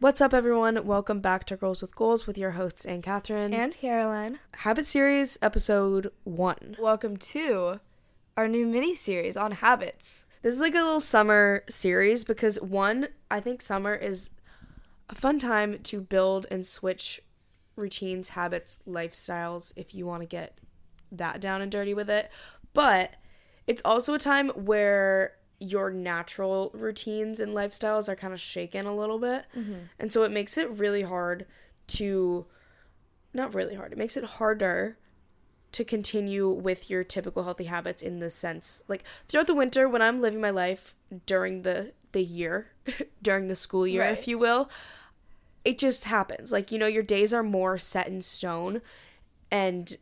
What's up, everyone? Welcome back to Girls with Goals with your hosts, Anne Catherine. And Caroline. Habit Series, Episode 1. Welcome to our new mini series on habits. This is like a little summer series because, one, I think summer is a fun time to build and switch routines, habits, lifestyles if you want to get that down and dirty with it. But it's also a time where your natural routines and lifestyles are kind of shaken a little bit. Mm-hmm. And so it makes it really hard to, not really hard, it makes it harder to continue with your typical healthy habits in the sense like throughout the winter when I'm living my life during the the year, during the school year, Right. if you will, it just happens. Like, you know, your days are more set in stone and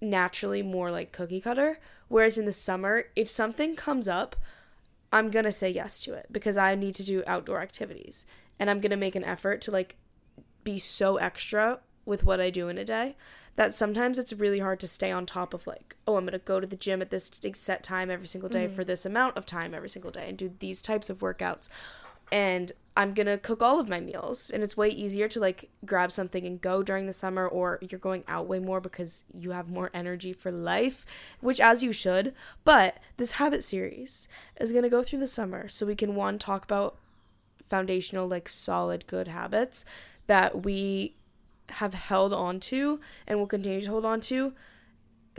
naturally more like cookie cutter. Whereas in the summer, if something comes up, I'm going to say yes to it because I need to do outdoor activities and I'm going to make an effort to like be so extra with what I do in a day that sometimes it's really hard to stay on top of like, oh, I'm going to go to the gym at this set time every single day mm-hmm. for this amount of time every single day and do these types of workouts. And I'm to cook all of my meals. And it's way easier to like grab something and go during the summer or you're going out way more because you have more energy for life, which as you should. But this habit series is to go through the summer so we can one talk about foundational like solid good habits that we have held on to and will continue to hold on to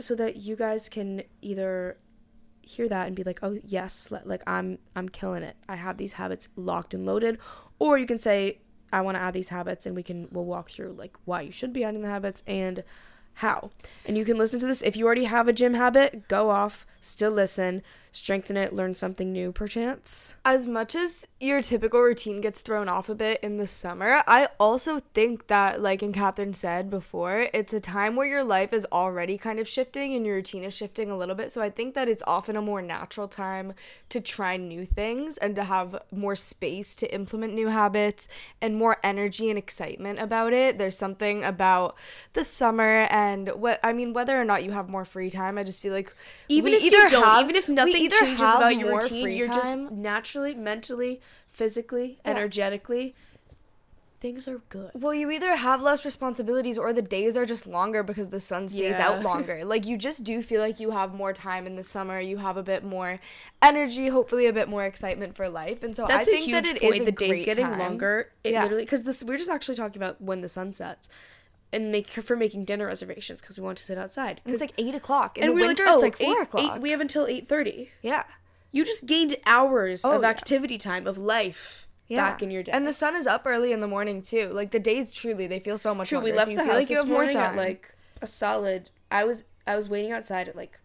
so that you guys can either hear that and be like oh yes li- like i'm i'm killing it. I have these habits locked and loaded. Or you can say i want to add these habits and we can we'll walk through like why you should be adding the habits and how. And you can listen to this. If you already have a gym habit go off still listen strengthen it learn something new perchance As much as your typical routine gets thrown off a bit in the summer, I also think that, like Anne Catherine said before, it's a time where your life is already kind of shifting and your routine is shifting a little bit. So I think that it's often a more natural time to try new things and to have more space to implement new habits and more energy and excitement about it. There's something about the summer and what I mean, whether or not you have more free time, I just feel like even we if you don't have- even if nothing either changes have about your routine you're just time- naturally mentally physically Yeah. energetically things are good Well, you either have less responsibilities or the days are just longer because the sun stays Yeah. out longer. Like you just do feel like you have more time in the summer. You have a bit more energy, hopefully a bit more excitement for life. And so that's I think that it point is the days getting time. longer it Yeah. literally because this we're just actually talking about when the sun sets and make for making dinner reservations because we want to sit outside It's like eight o'clock. In and the we're winter, like, oh, it's like four eight- o'clock. eight- we have until 8.30 yeah. you just gained hours Oh, of yeah. activity time of life Yeah. back in your day And the sun is up early in the morning too. Like the days truly they feel so much True, we left so you the feel house like you this have more morning at like a solid. I was I was waiting outside at like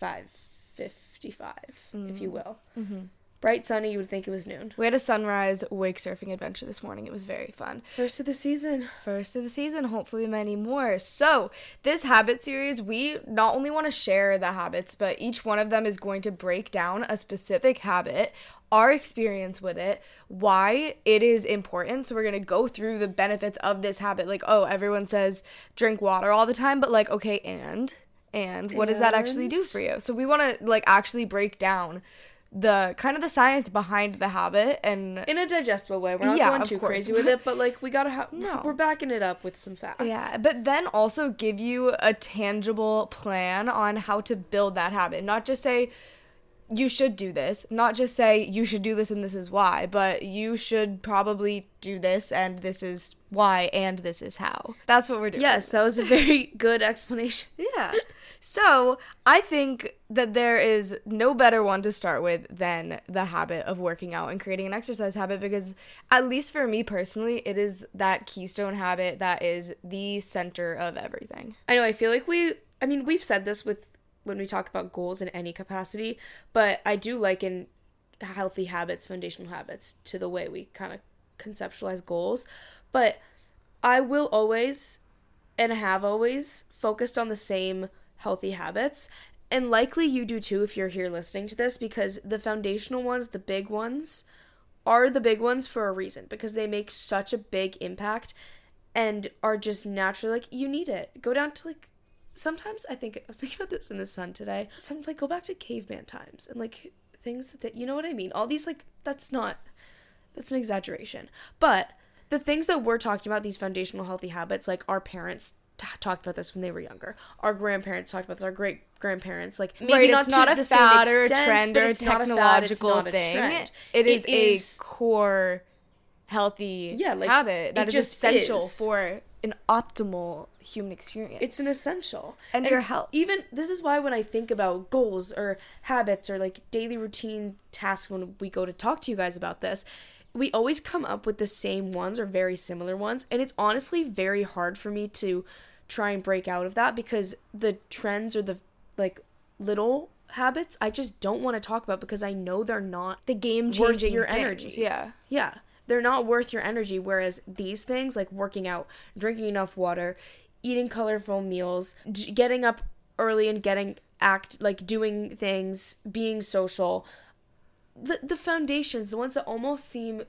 five fifty five, if Mm. you will. Mm-hmm. Bright sunny. You would think it was noon. We had a sunrise wake surfing adventure this morning. It was very fun. First of the season. First of the season, hopefully many more. So, this habit series, we not only want to share the habits, but each one of them is going to break down a specific habit, our experience with it, why it is important. So, we're going to go through the benefits of this habit. Like, oh, everyone says drink water all the time, but like, okay, and and what does that actually do for you? So, we want to like actually break down the kind of the science behind the habit and In a digestible way. We're not Yeah, going too course. crazy with it, but like we gotta have. No. We're backing it up with some facts. Yeah, but then also give you a tangible plan on how to build that habit. Not just say you should do this, not just say you should do this and this is why, but you should probably do this and this is why and this is how. That's what we're doing. Yes, that was a very good explanation. Yeah. So I think that there is no better one to start with than the habit of working out and creating an exercise habit because, at least for me personally, it is that keystone habit that is the center of everything. I know. I feel like we. I mean, we've said this with when we talk about goals in any capacity, but I do liken healthy habits, foundational habits, to the way we kind of conceptualize goals. But I will always, and have always, focused on the same healthy habits. And likely you do too if you're here listening to this, because the foundational ones, the big ones, are the big ones for a reason because they make such a big impact and are just naturally like you need it. Go down to like sometimes I think I was thinking about this in the sun today. Some like go back to caveman times and like things that you know what I mean. All these like that's not that's an exaggeration, but the things that we're talking about, these foundational healthy habits, like our parents t- talked about this when they were younger. Our grandparents talked about this. Our great grandparents, like maybe right, not it's not to a the same fad or a extent, trend or a it's not a fad, it's technological not a thing. trend. It is It a core healthy Yeah, like, habit that is essential is. for an optimal human experience. It's an essential. And your health. Even this is why when I think about goals or habits or like daily routine tasks when we go to talk to you guys about this, we always come up with the same ones or very similar ones. And it's honestly very hard for me to try and break out of that because the trends or the like little habits I just don't want to talk about because I know they're not the game changing your things, energy. Yeah. Yeah. They're not worth your energy. Whereas these things, like working out, drinking enough water, eating colorful meals, getting up early and getting act like doing things, being social, the the foundations, the ones that almost seem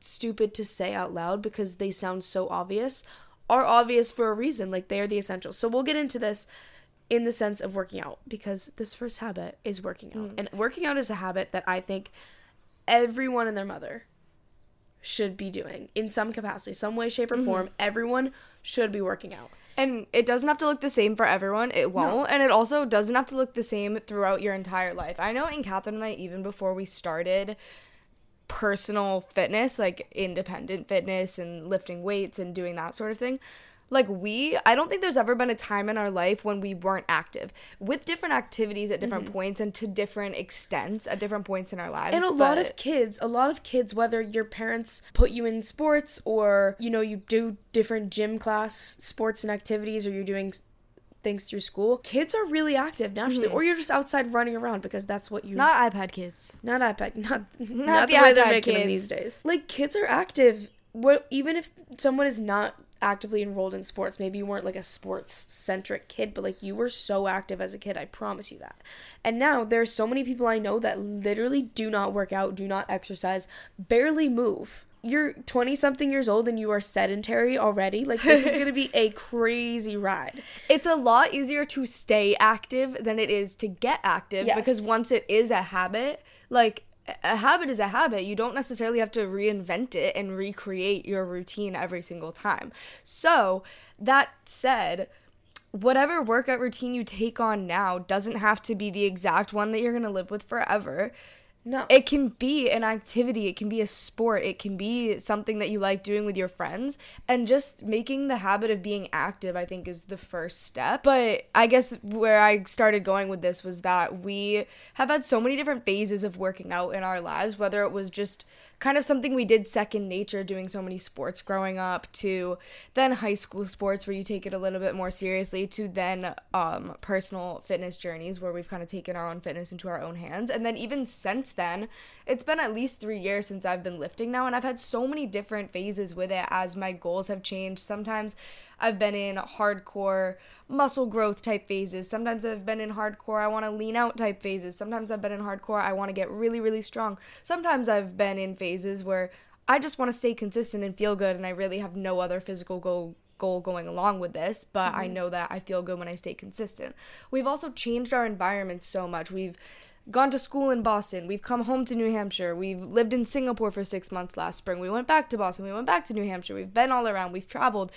stupid to say out loud because they sound so obvious, are obvious for a reason. Like they are the essentials. So we'll get into this in the sense of working out because this first habit is working out. Mm. And working out is a habit that I think everyone and their mother should be doing in some capacity, some way, shape, or mm-hmm. form. Everyone should be working out. And it doesn't have to look the same for everyone. It won't. And it also doesn't have to look the same throughout your entire life. I know Anne Catherine and I, even before we started personal fitness, like independent fitness and lifting weights and doing that sort of thing, like we, I don't think there's ever been a time in our life when we weren't active with different activities at different mm-hmm. points and to different extents at different points in our lives. And a lot of kids, a lot of kids, whether your parents put you in sports or, you know, you do different gym class sports and activities or you're doing things through school, kids are really active naturally. Mm-hmm. Or you're just outside running around because that's what you not iPad kids. not iPad, not not, the the, way they're iPad making them kids. these days. Like kids are active. What even if someone is not actively enrolled in sports, maybe you weren't like a sports centric kid, but like you were so active as a kid. I promise you that. And now there's so many people I know that literally do not work out, do not exercise, barely move. You're 20 something years old and you are sedentary already. Like this is going to be a crazy ride. it's a lot easier to stay active than it is to get active Yes. because once it is a habit, like a habit is a habit. You don't necessarily have to reinvent it and recreate your routine every single time. So, that said, whatever workout routine you take on now doesn't have to be the exact one that you're going to live with forever. No. It can be an activity, it can be a sport, it can be something that you like doing with your friends. And just making the habit of being active, I think, is the first step. But I guess where I started going with this was that we have had so many different phases of working out in our lives, whether it was just kind of something we did second nature doing so many sports growing up to then high school sports where you take it a little bit more seriously to then um, personal fitness journeys where we've kind of taken our own fitness into our own hands and then even since then, it's been at least three years since I've been lifting now, and I've had so many different phases with it as my goals have changed. Sometimes I've been in hardcore muscle growth type phases. Sometimes I've been in hardcore, I want to lean out type phases. Sometimes I've been in hardcore, I want to get really, really strong. Sometimes I've been in phases where I just want to stay consistent and feel good, and I really have no other physical goal goal going along with this, but mm-hmm. I know that I feel good when I stay consistent. We've also changed our environment so much. We've gone to school in Boston. We've come home to New Hampshire. We've lived in Singapore for six months last spring. We went back to Boston. We went back to New Hampshire. We've been all around. We've traveled.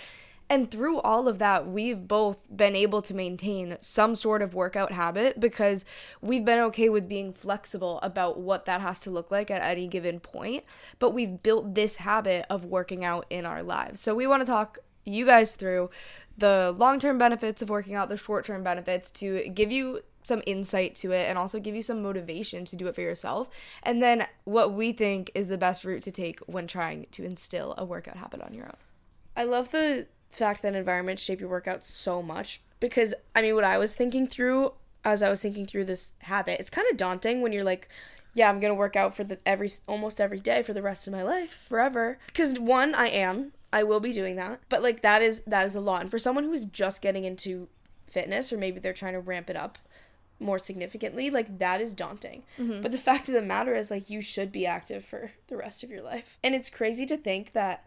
And through all of that, we've both been able to maintain some sort of workout habit because we've been okay with being flexible about what that has to look like at any given point. But we've built this habit of working out in our lives. So we want to talk you guys through the long term benefits of working out, the short term benefits to give you some insight to it and also give you some motivation to do it for yourself. And then what we think is the best route to take when trying to instill a workout habit on your own. I love the fact that environments shape your workout so much because I mean what I was thinking through as I was thinking through this habit, it's kind of daunting when you're like yeah, I'm gonna work out for the every almost every day for the rest of my life, forever. Because one, I am, I will be doing that. But like that is that is a lot. And for someone who is just getting into fitness or maybe they're trying to ramp it up more significantly, like that is daunting. Mm-hmm. But the fact of the matter is like you should be active for the rest of your life. And it's crazy to think that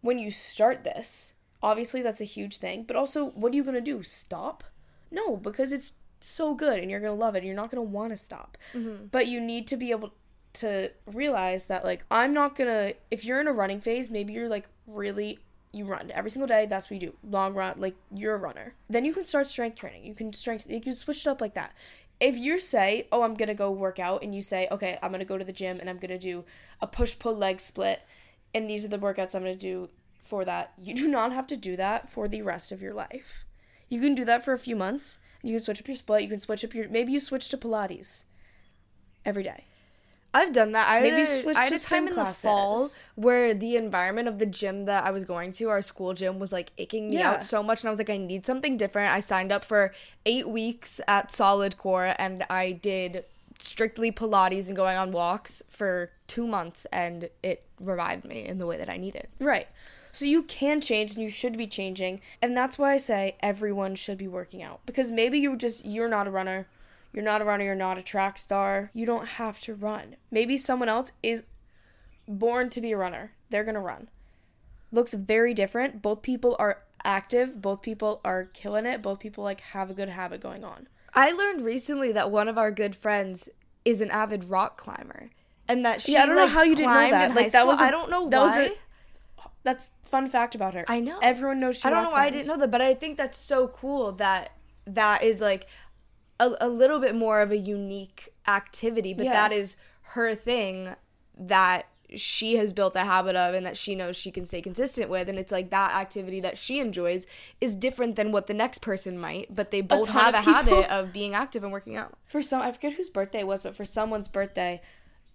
when you start this, obviously that's a huge thing, but also what are you going to do? Stop? No, because it's so good and you're going to love it and you're not going to want to stop. Mm-hmm. But you need to be able to realize that like I'm not going to if you're in a running phase, maybe you're like really you run every single day that's what you do long run like you're a runner then you can start strength training you can strength you can switch it up like that if you say oh i'm gonna go work out and you say okay i'm gonna go to the gym and i'm gonna do a push pull leg split and these are the workouts i'm gonna do for that you do not have to do that for the rest of your life you can do that for a few months you can switch up your split you can switch up your maybe you switch to pilates every day I've done that. I Maybe had a, I had a time in the fall where the environment of the gym that I was going to, our school gym, was like aching me yeah. out so much, and I was like, I need something different. I signed up for eight weeks at Solid Core, and I did strictly Pilates and going on walks for two months, and it revived me in the way that I needed. Right. So you can change and you should be changing. And that's why I say everyone should be working out. Because maybe you just you're not a runner you're not a runner, you're not a track star. You don't have to run. Maybe someone else is born to be a runner. They're going to run. Looks very different. Both people are active, both people are killing it, both people like have a good habit going on. I learned recently that one of our good friends is an avid rock climber. And that she yeah, I don't like, know how you didn't know that. Like that was I don't know that why. Was a, that's fun fact about her. I know. Everyone knows she I don't know why I didn't know that, but I think that's so cool that that is like a, a little bit more of a unique activity, but yeah. that is her thing that she has built a habit of and that she knows she can stay consistent with and it's like that activity that she enjoys is different than what the next person might but they both a have a habit of being active and working out for some i forget whose birthday it was but for someone's birthday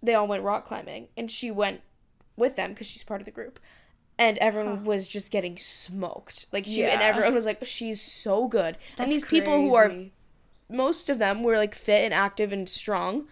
they all went rock climbing and she went with them because she's part of the group and everyone huh. was just getting smoked like she yeah. and everyone was like she's so good That's and these crazy. people who are most of them were like fit and active and strong,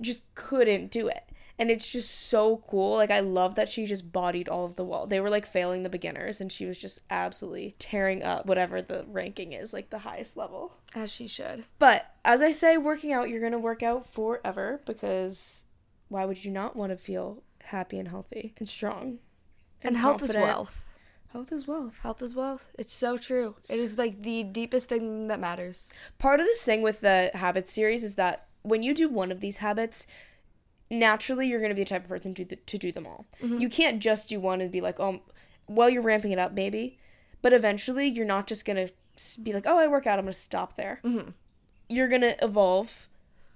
just couldn't do it. And it's just so cool. Like I love that she just bodied all of the wall. They were like failing the beginners and she was just absolutely tearing up whatever the ranking is, like the highest level. As she should. But as I say, working out, you're gonna work out forever because why would you not want to feel happy and healthy and strong? And, and health is wealth. Health is wealth. Health is wealth. It's so true. It is like the deepest thing that matters. Part of this thing with the habit series is that when you do one of these habits, naturally you're going to be the type of person to, to do them all. Mm-hmm. You can't just do one and be like, oh, well, you're ramping it up, maybe. But eventually you're not just going to be like, oh, I work out, I'm going to stop there. Mm-hmm. You're going to evolve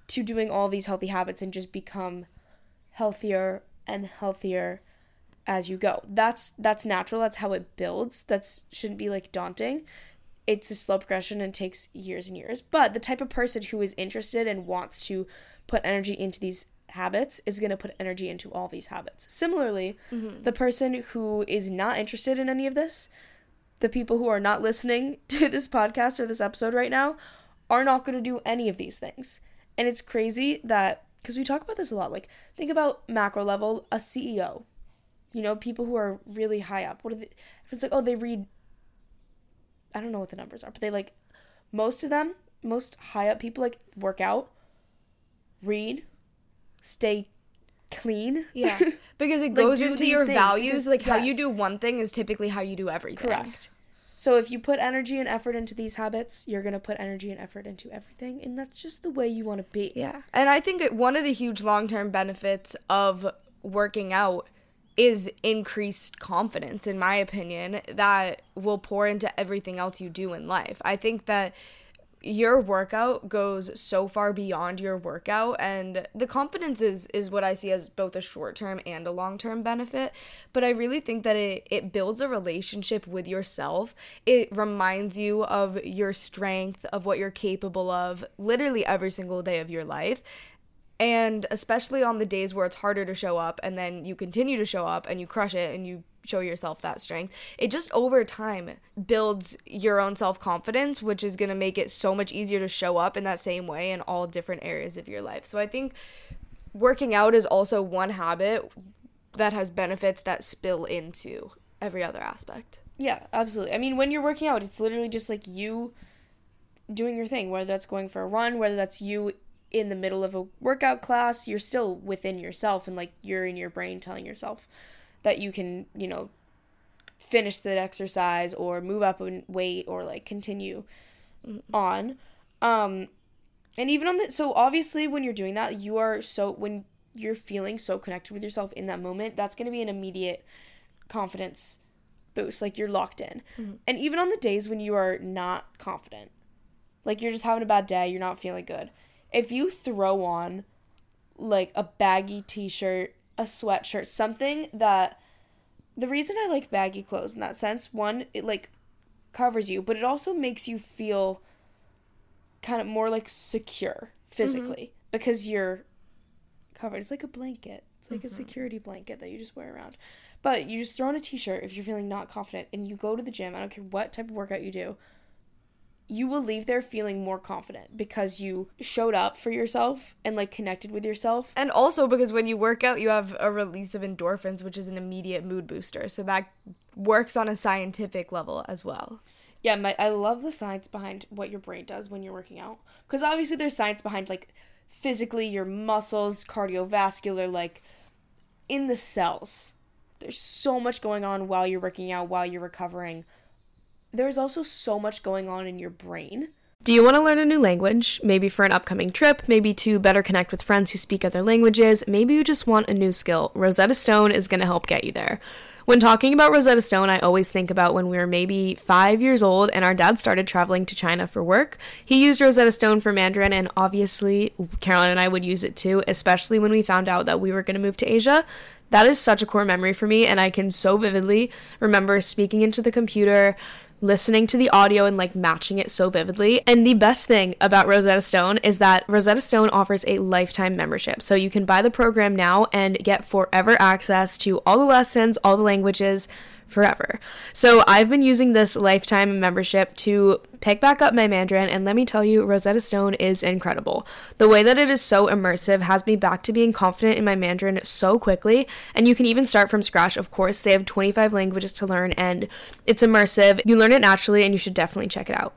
to doing all these healthy habits and just become healthier and healthier as you go. That's that's natural. That's how it builds. That's shouldn't be like daunting. It's a slow progression and takes years and years. But the type of person who is interested and wants to put energy into these habits is going to put energy into all these habits. Similarly, mm-hmm. the person who is not interested in any of this, the people who are not listening to this podcast or this episode right now, are not going to do any of these things. And it's crazy that because we talk about this a lot. Like, think about macro level, a CEO. You know, people who are really high up. What are they? If it's like, oh, they read. I don't know what the numbers are, but they like, most of them, most high up people like work out, read, stay clean. Yeah. Because it goes do into your things, values. because- like how you do one thing is typically how you do everything. Correct. So if you put energy and effort into these habits, you're gonna put energy and effort into everything, and that's just the way you want to be. Yeah. And I think one of the huge long term benefits of working out is increased confidence, in my opinion, that will pour into everything else you do in life. I think that your workout goes so far beyond your workout and the confidence is is what I see as both a short-term and a long-term benefit. But I really think that it it builds a relationship with yourself. It reminds you of your strength of what you're capable of literally every single day of your life and especially on the days where it's harder to show up and then you continue to show up and you crush it and you show yourself that strength it just over time builds your own self-confidence which is going to make it so much easier to show up in that same way in all different areas of your life so i think working out is also one habit that has benefits that spill into every other aspect Yeah, absolutely. I mean, when you're working out, it's literally just like you doing your thing, whether that's going for a run, whether that's you in the middle of a workout class, you're still within yourself and like you're in your brain telling yourself that you can, you know, finish the exercise or move up in weight or like continue on. Um and even on the so obviously when you're doing that, you are so when you're feeling so connected with yourself in that moment, that's going to be an immediate confidence boost. Like you're locked in. And even on the days when you are not confident, like you're just having a bad day, you're not feeling good. If you throw on like a baggy t shirt, a sweatshirt, something that the reason I like baggy clothes in that sense, one, it like covers you, but it also makes you feel kind of more like secure physically mm-hmm. because you're covered. It's like a blanket. It's like a mm-hmm. security blanket that you just wear around. But you just throw on a t-shirt if you're feeling not confident and you go to the gym, I don't care what type of workout you do. You will leave there feeling more confident because you showed up for yourself and like connected with yourself. And also because when you work out, you have a release of endorphins, which is an immediate mood booster. So that works on a scientific level as well. Yeah, my I love the science behind what your brain does when you're working out. Cuz obviously there's science behind like physically your muscles, cardiovascular like in the cells. There's so much going on while you're working out, while you're recovering. There's also so much going on in your brain. Do you want to learn a new language? Maybe for an upcoming trip, maybe to better connect with friends who speak other languages, maybe you just want a new skill. Rosetta Stone is going to help get you there. When talking about Rosetta Stone, I always think about when we were maybe five years old and our dad started traveling to China for work. He used Rosetta Stone for Mandarin, and obviously, Caroline and I would use it too, especially when we found out that we were going to move to Asia. That is such a core memory for me, and I can so vividly remember speaking into the computer, listening to the audio and like matching it so vividly. And the best thing about Rosetta Stone is that Rosetta Stone offers a lifetime membership. So you can buy the program now and get forever access to all the lessons, all the languages forever. So I've been using this lifetime membership to pick back up my Mandarin and let me tell you Rosetta Stone is incredible. The way that it is so immersive has me back to being confident in my Mandarin so quickly and you can even start from scratch. Of course, they have 25 languages to learn and it's immersive. You learn it naturally and you should definitely check it out.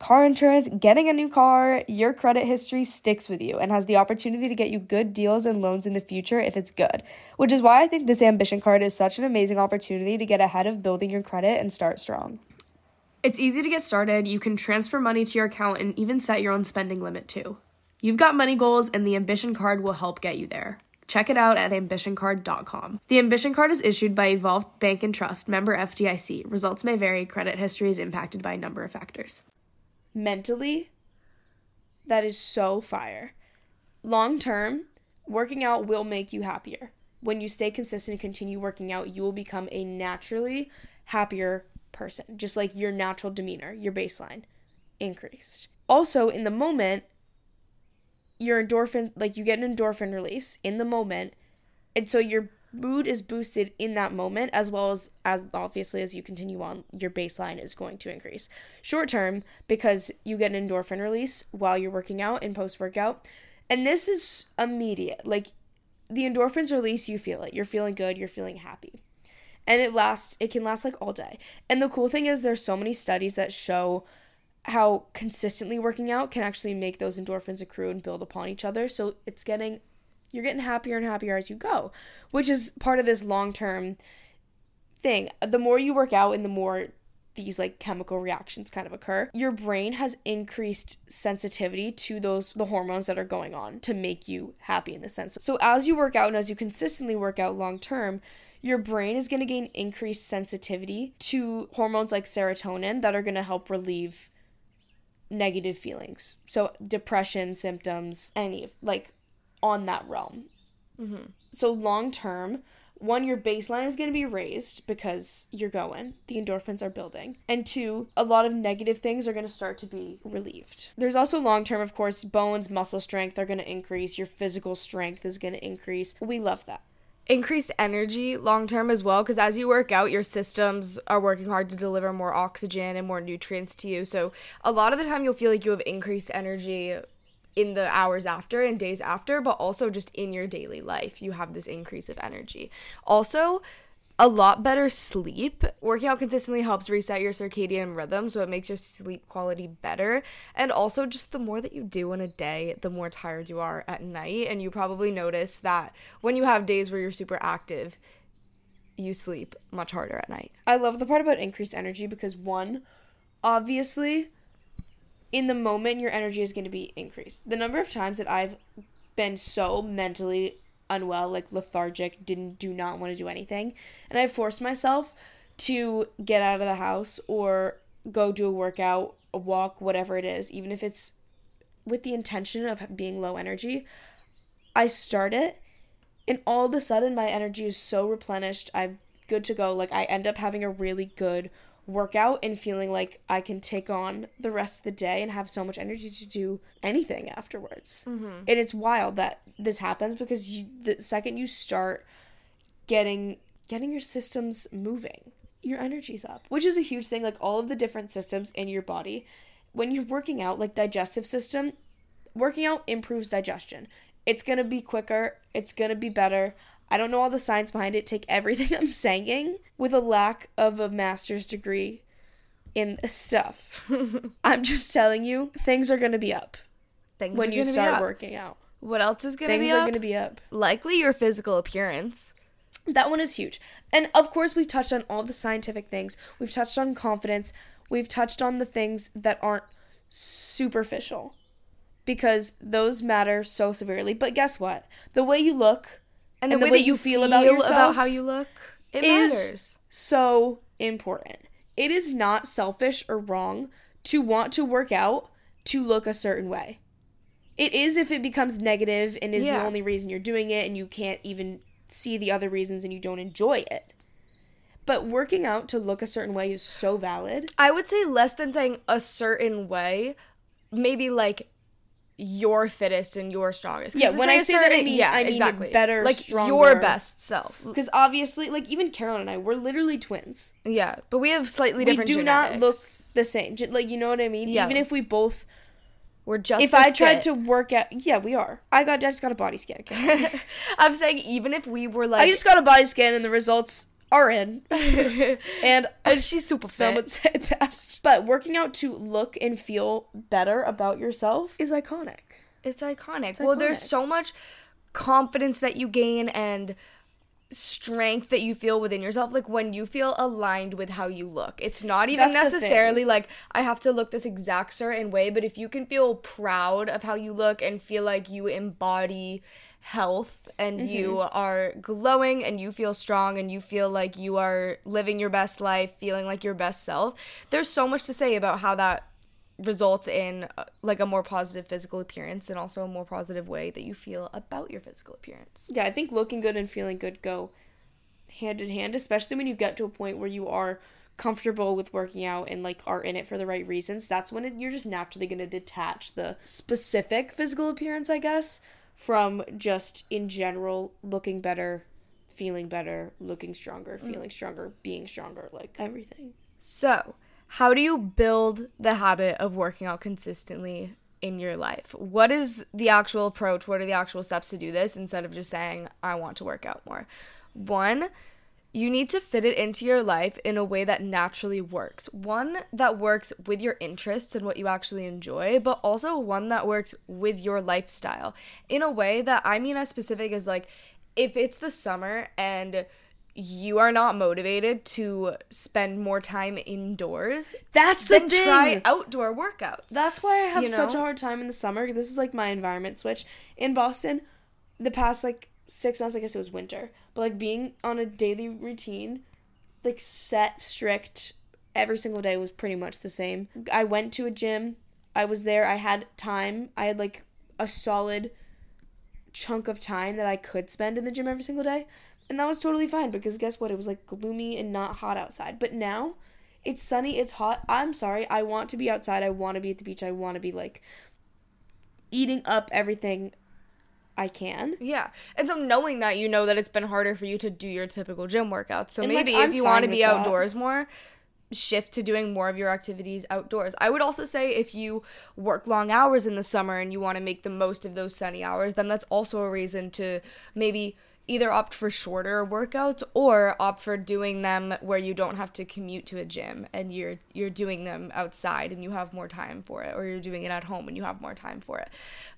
car insurance, getting a new car, your credit history sticks with you and has the opportunity to get you good deals and loans in the future if it's good. Which is why I think this ambition card is such an amazing opportunity to get ahead of building your credit and start strong. It's easy to get started. You can transfer money to your account and even set your own spending limit too. You've got money goals, and the Ambition Card will help get you there. Check it out at ambitioncard.com. The Ambition Card is issued by Evolve Bank and Trust, member FDIC. Results may vary. Credit history is impacted by a number of factors. Mentally, that is so fire. Long term, working out will make you happier. When you stay consistent and continue working out, you will become a naturally happier person, just like your natural demeanor, your baseline increased. Also, in the moment, your endorphin, like you get an endorphin release in the moment, and so your mood is boosted in that moment as well as as obviously as you continue on your baseline is going to increase. Short term because you get an endorphin release while you're working out and post workout and this is immediate. Like the endorphins release you feel it. You're feeling good. You're feeling happy. And it lasts it can last like all day. And the cool thing is there's so many studies that show how consistently working out can actually make those endorphins accrue and build upon each other. So it's getting you're getting happier and happier as you go which is part of this long-term thing the more you work out and the more these like chemical reactions kind of occur your brain has increased sensitivity to those the hormones that are going on to make you happy in the sense so as you work out and as you consistently work out long term your brain is going to gain increased sensitivity to hormones like serotonin that are going to help relieve negative feelings. So, depression symptoms, any of like on that realm. Mm-hmm. So, long term, one, your baseline is going to be raised because you're going, the endorphins are building. And two, a lot of negative things are going to start to be relieved. There's also long term, of course, bones, muscle strength are going to increase, your physical strength is going to increase. We love that increased energy long term as well because as you work out your systems are working hard to deliver more oxygen and more nutrients to you so a lot of the time you'll feel like you have increased energy in the hours after and days after but also just in your daily life you have this increase of energy also a lot better sleep. Working out consistently helps reset your circadian rhythm, so it makes your sleep quality better. And also, just the more that you do in a day, the more tired you are at night. And you probably notice that when you have days where you're super active, you sleep much harder at night. I love the part about increased energy because, one, obviously, in the moment, your energy is going to be increased. The number of times that I've been so mentally unwell, like lethargic, didn't do not want to do anything. And I forced myself to get out of the house or go do a workout, a walk, whatever it is, even if it's with the intention of being low energy. I start it and all of a sudden my energy is so replenished. I'm good to go. Like I end up having a really good workout and feeling like I can take on the rest of the day and have so much energy to do anything afterwards. Mm-hmm. And it's wild that this happens because you the second you start getting getting your systems moving, your energy's up, which is a huge thing like all of the different systems in your body. When you're working out like digestive system, working out improves digestion. It's going to be quicker, it's going to be better. I don't know all the science behind it. Take everything I'm saying with a lack of a master's degree in stuff. I'm just telling you, things are going to be up things when you start working out. What else is going to be up? Things are going to be up. Likely your physical appearance. That one is huge. And of course, we've touched on all the scientific things. We've touched on confidence. We've touched on the things that aren't superficial because those matter so severely. But guess what? The way you look and, and the, way, way, that you feel, feel about yourself about how you look it is matters. so important it is not selfish or wrong to want to work out to look a certain way it is if it becomes negative and is yeah. the only reason you're doing it and you can't even see the other reasons and you don't enjoy it but working out to look a certain way is so valid i would say less than saying a certain way maybe like your fittest and your strongest. Yeah, when I say that, I mean- I mean better, like stronger. your best self. Because obviously, like even Caroline and I, we're literally twins. Yeah, but we have slightly We different. do not look the same. Like you know what I mean? Yeah. Even if we both, We're just. if I tried fit. to work out, yeah, we are. I got, I just got a body scan. Okay? I'm saying even if we were like, I just got a body scan and the results are in, and and she's super some fit. would say best. But working out to look and feel better about yourself is iconic. It's iconic. well, there's so much confidence that you gain and strength that you feel within yourself like when you feel aligned with how you look it's not even That's necessarily like i have to look this exact certain way but if you can feel proud of how you look and feel like you embody health and you are glowing and you feel strong and you feel like you are living your best life feeling like your best self there's so much to say about how that results in uh, like a more positive physical appearance and also a more positive way that you feel about your physical appearance. Yeah, I think looking good and feeling good go hand in hand, especially when you get to a point where you are comfortable with working out and like are in it for the right reasons. That's when it, you're just naturally going to detach the specific physical appearance, I guess, from just in general looking better, feeling better, looking stronger, mm. feeling stronger, being stronger, like everything. So, how do you build the habit of working out consistently in your life? What is the actual approach? What are the actual steps to do this instead of just saying, I want to work out more? One, you need to fit it into your life in a way that naturally works. One that works with your interests and what you actually enjoy, but also one that works with your lifestyle in a way that I mean as specific as like if it's the summer and you are not motivated to spend more time indoors, That's the then try outdoor workouts. That's why I have You such a hard time in the summer. This is like my environment switch. In Boston, the past like six months, I guess it was winter, but like being on a daily routine, like set, strict, every single day was pretty much the same. I went to a gym, I was there, I had time, I had like a solid chunk of time that I could spend in the gym every single day. And that was totally fine because guess what? It was like gloomy and not hot outside. But now it's sunny, it's hot. I'm sorry. I want to be outside. I want to be at the beach. I want to be like eating up everything I can. Yeah. And so knowing that, you know that it's been harder for you to do your typical gym workouts. So And, maybe I'm if you want to be with that. outdoors more, shift to doing more of your activities outdoors. I would also say if you work long hours in the summer and you want to make the most of those sunny hours, then that's also a reason to maybe either opt for shorter workouts or opt for doing them where you don't have to commute to a gym and you're you're doing them outside and you have more time for it or you're doing it at home and you have more time for it.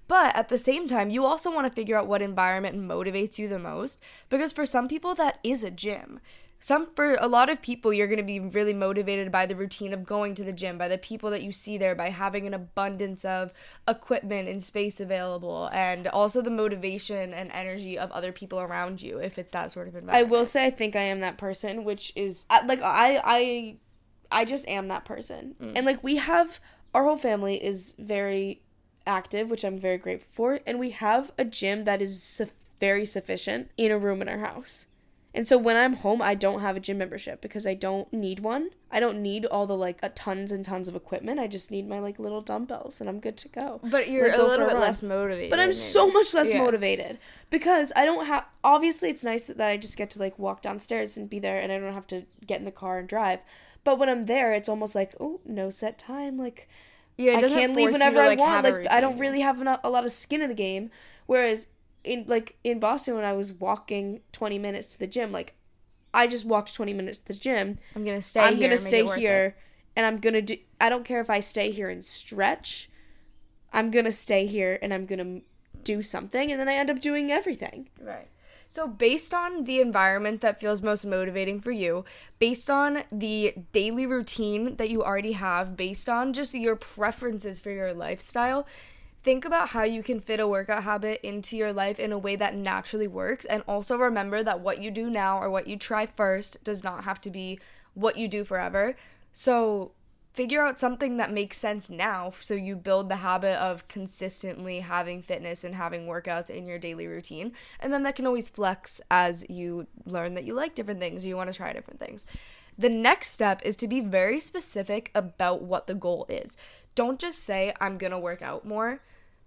But at the same time, you also want to figure out what environment motivates you the most because for some people that is a gym. Some for a lot of people you're going to be really motivated by the routine of going to the gym, by the people that you see there, by having an abundance of equipment and space available and also the motivation and energy of other people around you if it's that sort of environment I will say I think I am that person, which is uh, like I I I just am that person. Mm. And like we have our whole family is very active, which I'm very grateful for, and we have a gym that is su- very sufficient in a room in our house. And so when I'm home, I don't have a gym membership because I don't need one. I don't need all the like uh, tons and tons of equipment. I just need my like little dumbbells and I'm good to go. But you're Like, a little bit run. less motivated. But I'm maybe. so much less Yeah. motivated because I don't have. Obviously, it's nice that I just get to like walk downstairs and be there, and I don't have to get in the car and drive. But when I'm there, it's almost like oh, no set time. Like Yeah, I can't leave whenever to, I want. Like I don't really have a lot of skin in the game. Whereas in like in Boston, when I was walking 20 minutes to the gym, like I just walked 20 minutes to the gym. I'm gonna stay. I'm gonna stay it it. here, and I'm gonna do. I don't care if I stay here and stretch. I'm gonna stay here and I'm gonna do something, and then I end up doing everything. Right. So, based on the environment that feels most motivating for you, based on the daily routine that you already have, based on just your preferences for your lifestyle, think about how you can fit a workout habit into your life in a way that naturally works. And also remember that what you do now or what you try first does not have to be what you do forever. So, figure out something that makes sense now so you build the habit of consistently having fitness and having workouts in your daily routine and then that can always flex as you learn that you like different things or you want to try different things the next step is to be very specific about what the goal is don't just say i'm going to work out more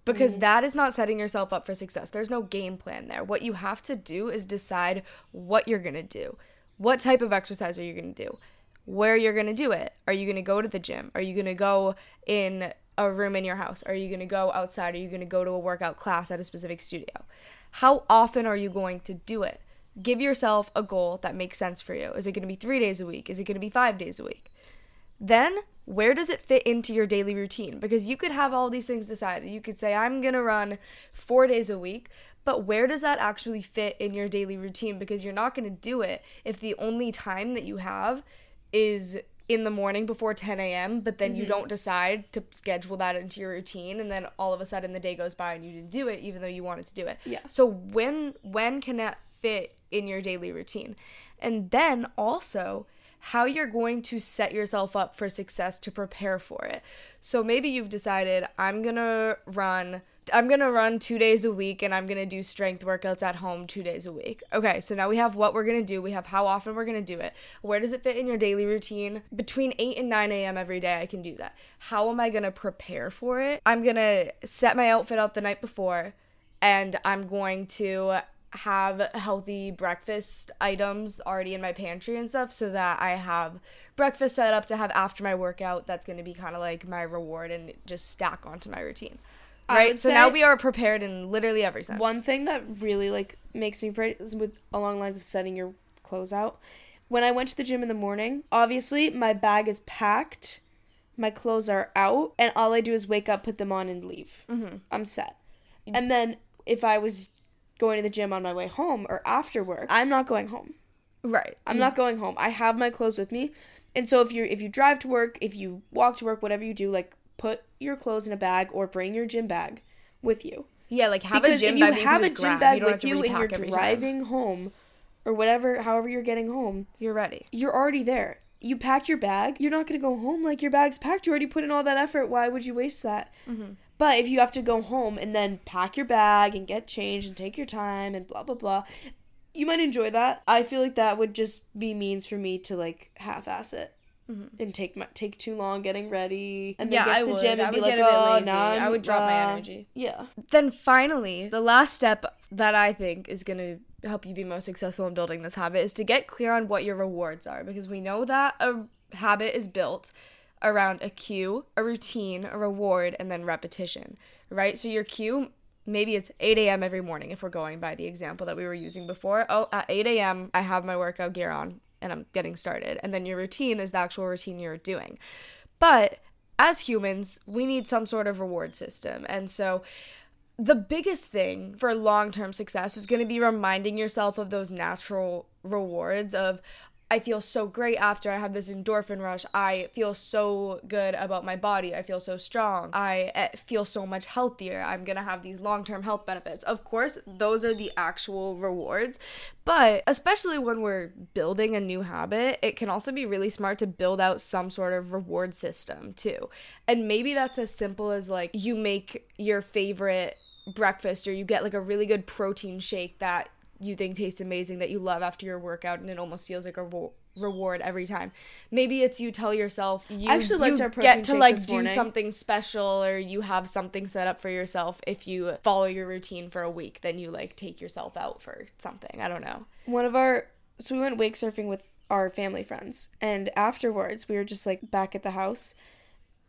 because mm-hmm. that is not setting yourself up for success. There's no game plan there. What you have to do is decide what you're going to do. What type of exercise are you going to do? Where you're going to do it? Are you going to go to the gym? Are you going to go in a room in your house? Are you going to go outside? Are you going to go to a workout class at a specific studio? How often are you going to do it? Give yourself a goal that makes sense for you. Is it going to be three days a week? Is it going to be five days a week? Then, where does it fit into your daily routine? Because you could have all these things decided. You could say, I'm going to run four days a week, but where does that actually fit in your daily routine? Because you're not going to do it if the only time that you have is in the morning before 10 a.m., but then mm-hmm. you don't decide to schedule that into your routine, and then all of a sudden the day goes by and you didn't do it, even though you wanted to do it. Yeah. So when when can that fit in your daily routine? And then also how you're going to set yourself up for success to prepare for it. So maybe you've decided I'm going to run I'm going to run 2 days a week and I'm going to do strength workouts at home 2 days a week. Okay, so now we have what we're going to do, we have how often we're going to do it. Where does it fit in your daily routine? Between 8 and 9 a.m. every day I can do that. How am I going to prepare for it? I'm going to set my outfit out the night before and I'm going to have healthy breakfast items already in my pantry and stuff so that I have breakfast set up to have after my workout that's going to be kind of like my reward and just stack onto my routine. Right? So now we are prepared in literally every sense. One thing that really like makes me pray is with along lines of setting your clothes out. When I went to the gym in the morning, obviously my bag is packed, my clothes are out, and all I do is wake up, put them on, and leave. Mm-hmm. I'm set. And then if I was going to the gym on my way home or after work, I'm not going home. Right. I'm not going home. I have my clothes with me. And so if you if you drive to work, if you walk to work, whatever you do, like put your clothes in a bag or bring your gym bag with you. Yeah, like have because a gym if you bag have a gym bag with you and you're driving time. home or whatever, however you're getting home, you're ready. You're already there. You pack your bag. You're not gonna go home like your bag's packed. You already put in all that effort. Why would you waste that? Mm-hmm. But if you have to go home and then pack your bag and get changed and take your time and blah blah blah, you might enjoy that. I feel like that would just be means for me to like half-ass it. Mm-hmm. And take my, take too long getting ready, and then yeah, get to the would. gym and be like, "Oh, no, I would drop my energy." Yeah. Then finally, the last step that I think is gonna help you be most successful in building this habit is to get clear on what your rewards are, because we know that a habit is built around a cue, a routine, a reward, and then repetition, right? So your cue, maybe it's 8 a.m. every morning if we're going by the example that we were using before. Oh, at 8 a.m., I have my workout gear on and I'm getting started. And then your routine is the actual routine you're doing. But as humans, we need some sort of reward system. And so the biggest thing for long term success is going to be reminding yourself of those natural rewards of, I feel so great after I have this endorphin rush. I feel so good about my body. I feel so strong. I eh, feel so much healthier. I'm going to have these long term health benefits. Of course, those are the actual rewards. But especially when we're building a new habit, it can also be really smart to build out some sort of reward system too. And maybe that's as simple as like you make your favorite breakfast or you get like a really good protein shake that you think tastes amazing that you love after your workout and it almost feels like a ro- reward every time. Maybe it's you tell yourself you, I actually you get to like do morning. something special or you have something set up for yourself if you follow your routine for a week then you like take yourself out for something. I don't know. One of our so we went wake surfing with our family friends and afterwards we were just like back at the house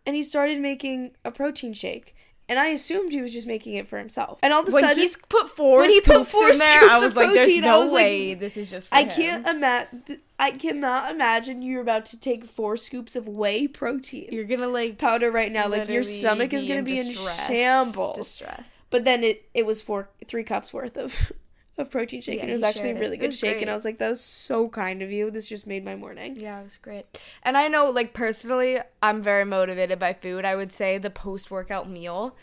and he started making a protein shake and I assumed he was just making it for himself. And all of a when sudden, he's put four when he put four in there, I was like, protein, "There's no way like, this is just." I him. can't imagine. I cannot imagine you're about to take four scoops of whey protein. You're gonna like powder right now. Like your stomach is gonna be distress, in shambles. Distress. But then it it was four three cups worth of of protein shake, yeah, and it was actually a really good shake. Great. And I was like, "That was so kind of you. This just made my morning." Yeah, it was great. And I know, like personally, I'm very motivated by food. I would say the post workout meal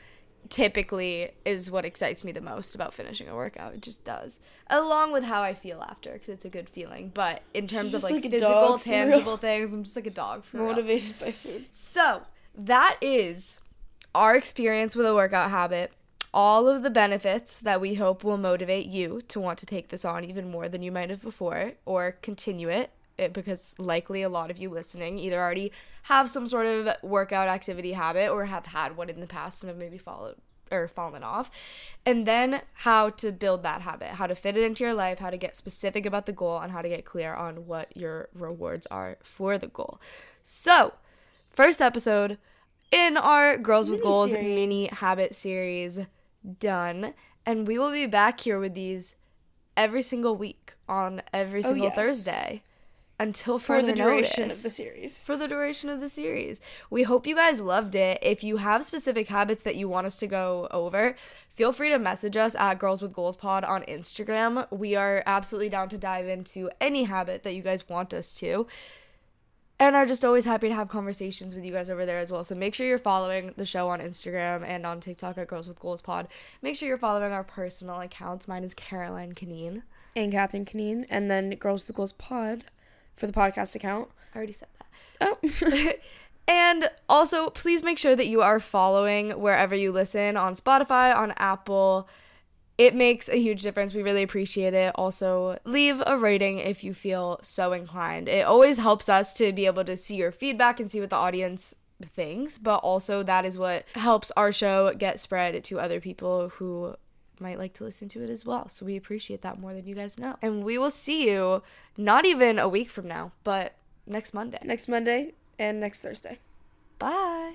typically is what excites me the most about finishing a workout. It just does, along with how I feel after, because it's a good feeling. But in terms of like, like physical, tangible things, I'm just like a dog. For Motivated real. by food. So that is our experience with a workout habit all of the benefits that we hope will motivate you to want to take this on even more than you might have before or continue it, it because likely a lot of you listening either already have some sort of workout activity habit or have had one in the past and have maybe followed or fallen off. And then how to build that habit, how to fit it into your life, how to get specific about the goal, and how to get clear on what your rewards are for the goal. So, first episode in our Girls with Goals Mini-series. mini habit series done. And we will be back here with these every single week on every oh, single Oh, yes. Thursday until For the duration notice of the series. for the duration of the series. We hope you guys loved it. If you have specific habits that you want us to go over, feel free to message us at Girls with Goals Pod on Instagram. We are absolutely down to dive into any habit that you guys want us to. And are just always happy to have conversations with you guys over there as well. So make sure you're following the show on Instagram and on TikTok at Girls with Goals Pod. Make sure you're following our personal accounts. Mine is Caroline Canine. and Catherine Canine, and then Girls with Goals Pod for the podcast account. I already said that. Oh, And also, please make sure that you are following wherever you listen on Spotify, on Apple. It makes a huge difference. We really appreciate it. Also, leave a rating if you feel so inclined. It always helps us to be able to see your feedback and see what the audience thinks, but also that is what helps our show get spread to other people who might like to listen to it as well. So we appreciate that more than you guys know. And we will see you not even a week from now, but next Monday. next Monday and next Thursday. Bye.